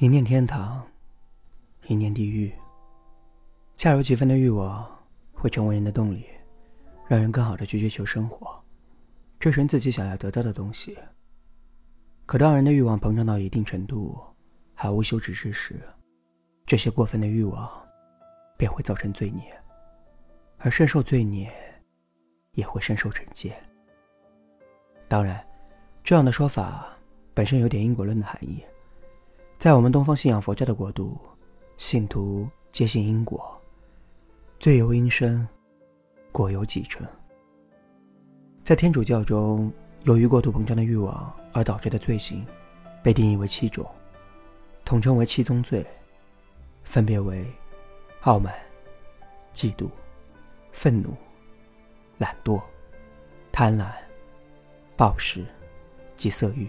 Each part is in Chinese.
一念天堂，一念地狱。恰如其分的欲望会成为人的动力，让人更好的去追求生活，追寻自己想要得到的东西。可当人的欲望膨胀到一定程度，还无休止之时，这些过分的欲望便会造成罪孽，而深受罪孽，也会深受惩戒。当然，这样的说法本身有点因果论的含义。在我们东方信仰佛教的国度，信徒皆信因果，罪由因生，果由己成。在天主教中，由于过度膨胀的欲望而导致的罪行，被定义为七种，统称为七宗罪，分别为傲慢、嫉妒、愤怒、懒惰、贪婪、暴食及色欲。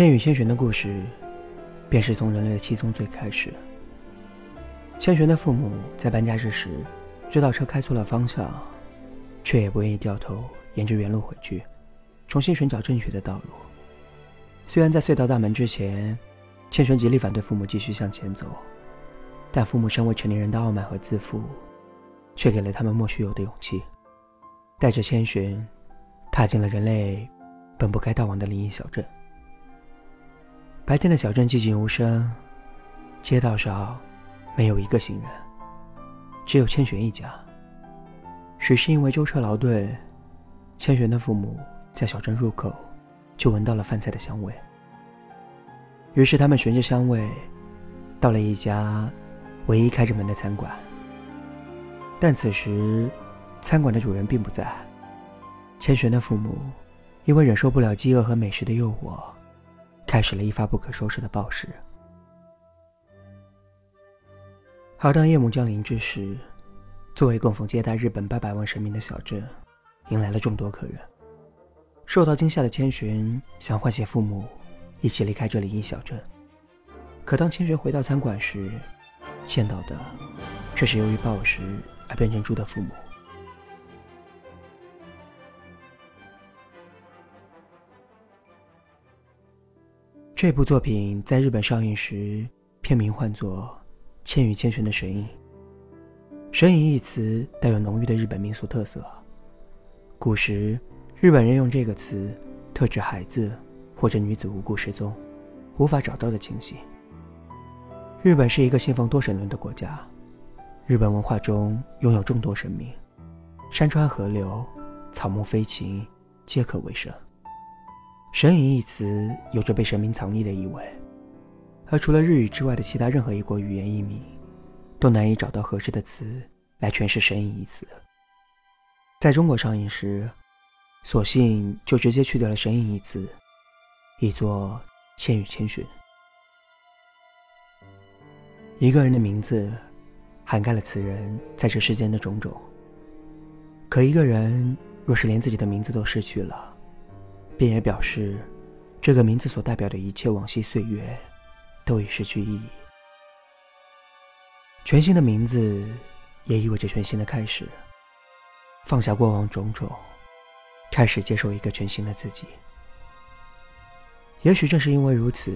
千与千寻的故事，便是从人类的七宗罪开始。千寻的父母在搬家之时，知道车开错了方向，却也不愿意掉头沿着原路回去，重新寻找正确的道路。虽然在隧道大门之前，千寻极力反对父母继续向前走，但父母身为成年人的傲慢和自负，却给了他们莫须有的勇气，带着千寻踏进了人类本不该到往的灵异小镇。白天的小镇寂静无声，街道上没有一个行人，只有千寻一家。许是因为舟车劳顿，千寻的父母在小镇入口就闻到了饭菜的香味，于是他们循着香味到了一家唯一开着门的餐馆。但此时，餐馆的主人并不在。千寻的父母因为忍受不了饥饿和美食的诱惑。开始了一发不可收拾的暴食。而当夜幕降临之时，作为供奉接待日本八百万神明的小镇，迎来了众多客人。受到惊吓的千寻想唤醒父母，一起离开这里一小镇。可当千寻回到餐馆时，见到的却是由于暴食而变成猪的父母。这部作品在日本上映时，片名唤作《千与千寻的神隐》。神隐一词带有浓郁的日本民俗特色。古时，日本人用这个词特指孩子或者女子无故失踪、无法找到的情形。日本是一个信奉多神论的国家，日本文化中拥有众多神明，山川河流、草木飞禽皆可为神。神隐一词有着被神明藏匿的意味，而除了日语之外的其他任何一国语言译名，都难以找到合适的词来诠释神隐一词。在中国上映时，索性就直接去掉了神隐一词，译作千与千寻。一个人的名字，涵盖了此人在这世间的种种。可一个人若是连自己的名字都失去了，便也表示，这个名字所代表的一切往昔岁月，都已失去意义。全新的名字，也意味着全新的开始。放下过往种种，开始接受一个全新的自己。也许正是因为如此，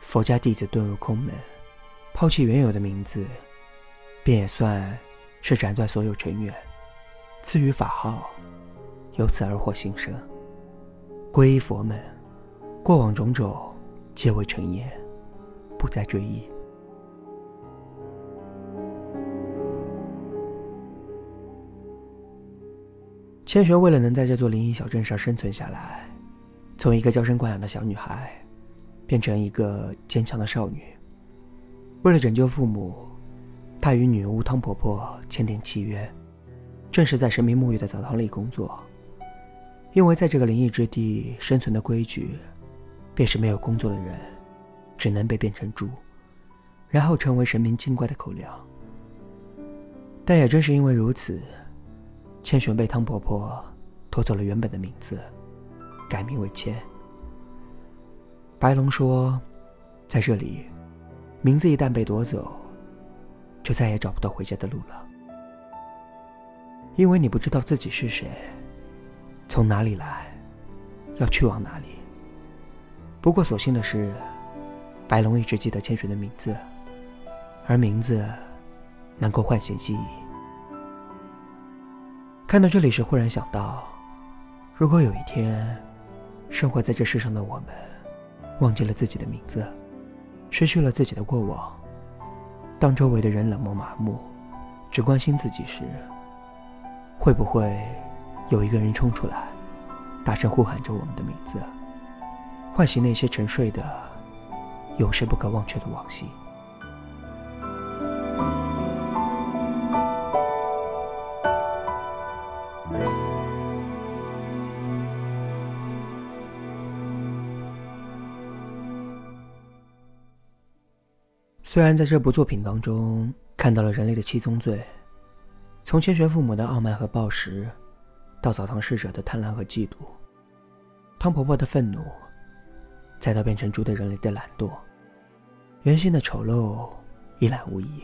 佛家弟子遁入空门，抛弃原有的名字，便也算是斩断所有尘缘，赐予法号，由此而获新生。皈依佛门，过往种种皆为尘烟，不再追忆。千寻为了能在这座灵异小镇上生存下来，从一个娇生惯养的小女孩，变成一个坚强的少女。为了拯救父母，她与女巫汤婆婆签订契约，正式在神明沐浴的澡堂里工作。因为在这个灵异之地生存的规矩，便是没有工作的人，只能被变成猪，然后成为神明精怪的口粮。但也正是因为如此，千寻被汤婆婆夺走了原本的名字，改名为千。白龙说，在这里，名字一旦被夺走，就再也找不到回家的路了。因为你不知道自己是谁，从哪里来，要去往哪里。不过所幸的是，白龙一直记得千寻的名字，而名字能够唤醒记忆。看到这里时，忽然想到，如果有一天，生活在这世上的我们，忘记了自己的名字，失去了自己的过往，当周围的人冷漠麻木，只关心自己时，会不会有一个人冲出来，大声呼喊着我们的名字，唤醒那些沉睡的、永世不可忘却的往昔？虽然在这部作品当中看到了人类的七宗罪，从千玄父母的傲慢和暴食，到澡堂侍者的贪婪和嫉妒，汤婆婆的愤怒，再到变成猪的人类的懒惰，人性的丑陋一览无遗。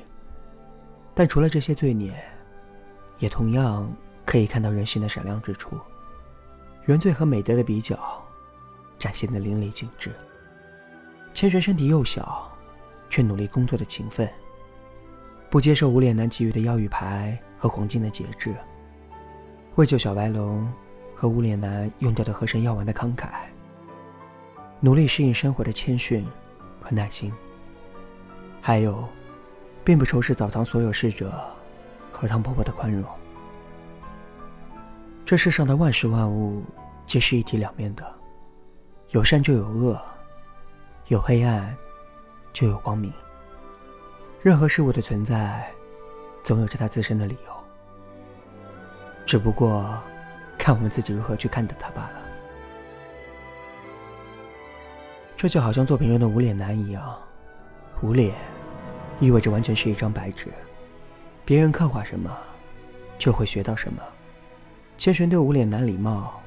但除了这些罪孽，也同样可以看到人性的闪亮之处，原罪和美德的比较，展现的淋漓尽致。千寻身体幼小。却努力工作的勤奋，不接受无脸男给予的妖雨牌和黄金的节制，为救小白龙和无脸男用掉的河神药丸的慷慨，努力适应生活的谦逊和耐心，还有，并不仇视澡堂所有侍者和汤婆婆的宽容。这世上的万事万物皆是一体两面的，有善就有恶，有黑暗。就有光明。任何事物的存在，总有着它自身的理由，只不过看我们自己如何去看待它罢了。这就好像作品中的无脸男一样，无脸意味着完全是一张白纸，别人刻画什么，就会学到什么。千寻对无脸男礼貌、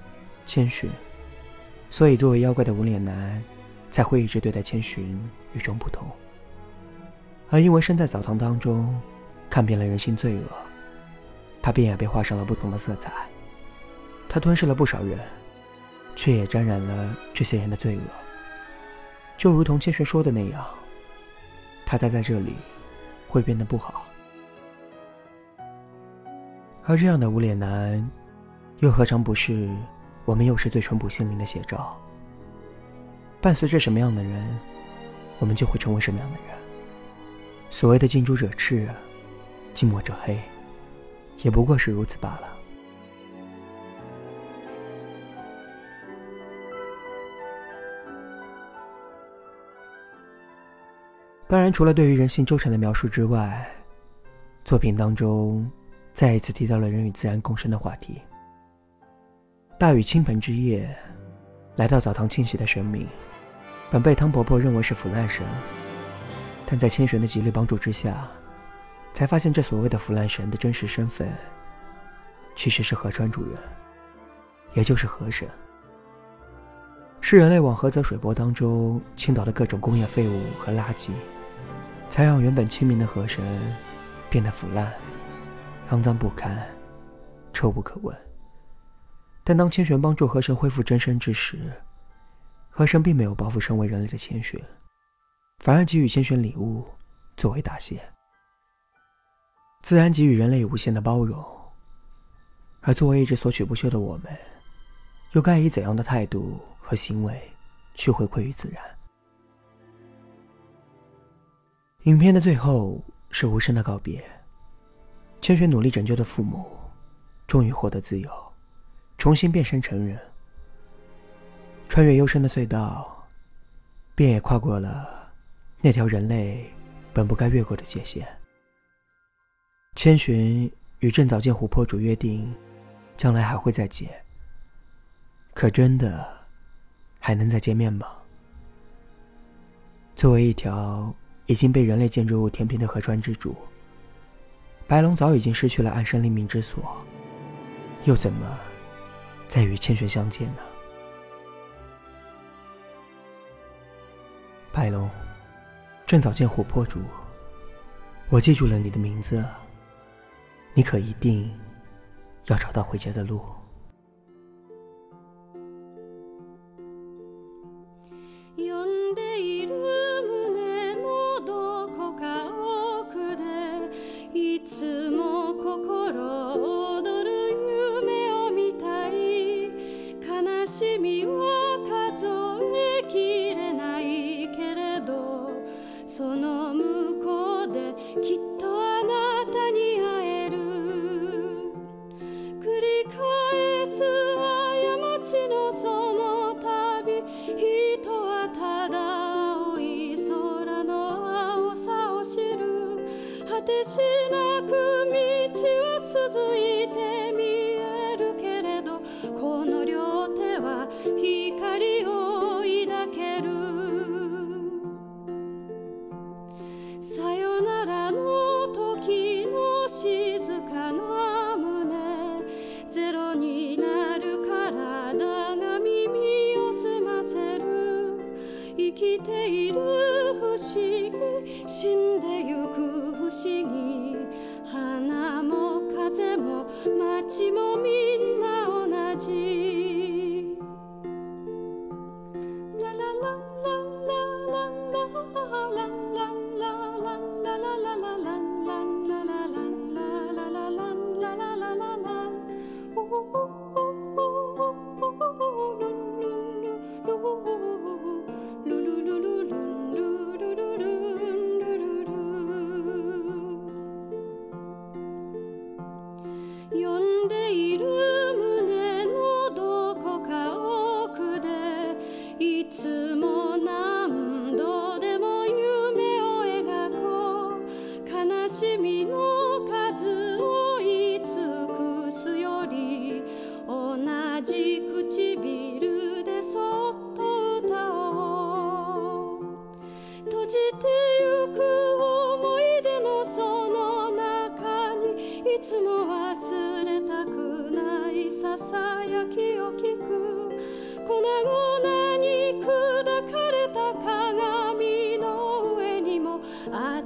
谦逊，所以作为妖怪的无脸男。才会一直对待千寻与众不同，而因为身在澡堂当中，看遍了人性罪恶，他便也被画上了不同的色彩。他吞噬了不少人，却也沾染了这些人的罪恶。就如同千寻说的那样，他待在这里会变得不好。而这样的无脸男，又何尝不是我们幼时最淳朴心灵的写照？伴随着什么样的人，我们就会成为什么样的人。所谓的近朱者赤，近墨者黑，也不过是如此罢了。当然，除了对于人性纠缠的描述之外，作品当中再一次提到了人与自然共生的话题。大雨倾盆之夜，来到澡堂清洗的神明。本被汤婆婆认为是腐烂神，但在千寻的极力帮助之下，才发现这所谓的腐烂神的真实身份，其实是河川主人，也就是河神。是人类往河泽水波当中倾倒的各种工业废物和垃圾，才让原本清明的河神变得腐烂、肮脏不堪、臭不可闻。但当千寻帮助河神恢复真身之时，河神并没有报复身为人类的千寻，反而给予千寻礼物作为答谢。自然给予人类无限的包容，而作为一直索取不休的我们，又该以怎样的态度和行为去回馈于自然？影片的最后是无声的告别，千寻努力拯救的父母，终于获得自由，重新变身成人。穿越幽深的隧道，便也跨过了那条人类本不该越过的界限。千寻与正早见琥珀主约定，将来还会再见。可真的还能再见面吗？作为一条已经被人类建筑物填平的河川之主，白龙早已经失去了安身立命之所，又怎么再与千寻相见呢？白龙，正早见琥珀主，我记住了你的名字，你可一定要找到回家的路。しなく道は続いて見えるけれどこの両手は光を抱ける。さよならの時の静かな胸。ゼロになるか体が耳を澄ませる。生きている不思議死んでゆく不思議花も風も街もみんな同じ I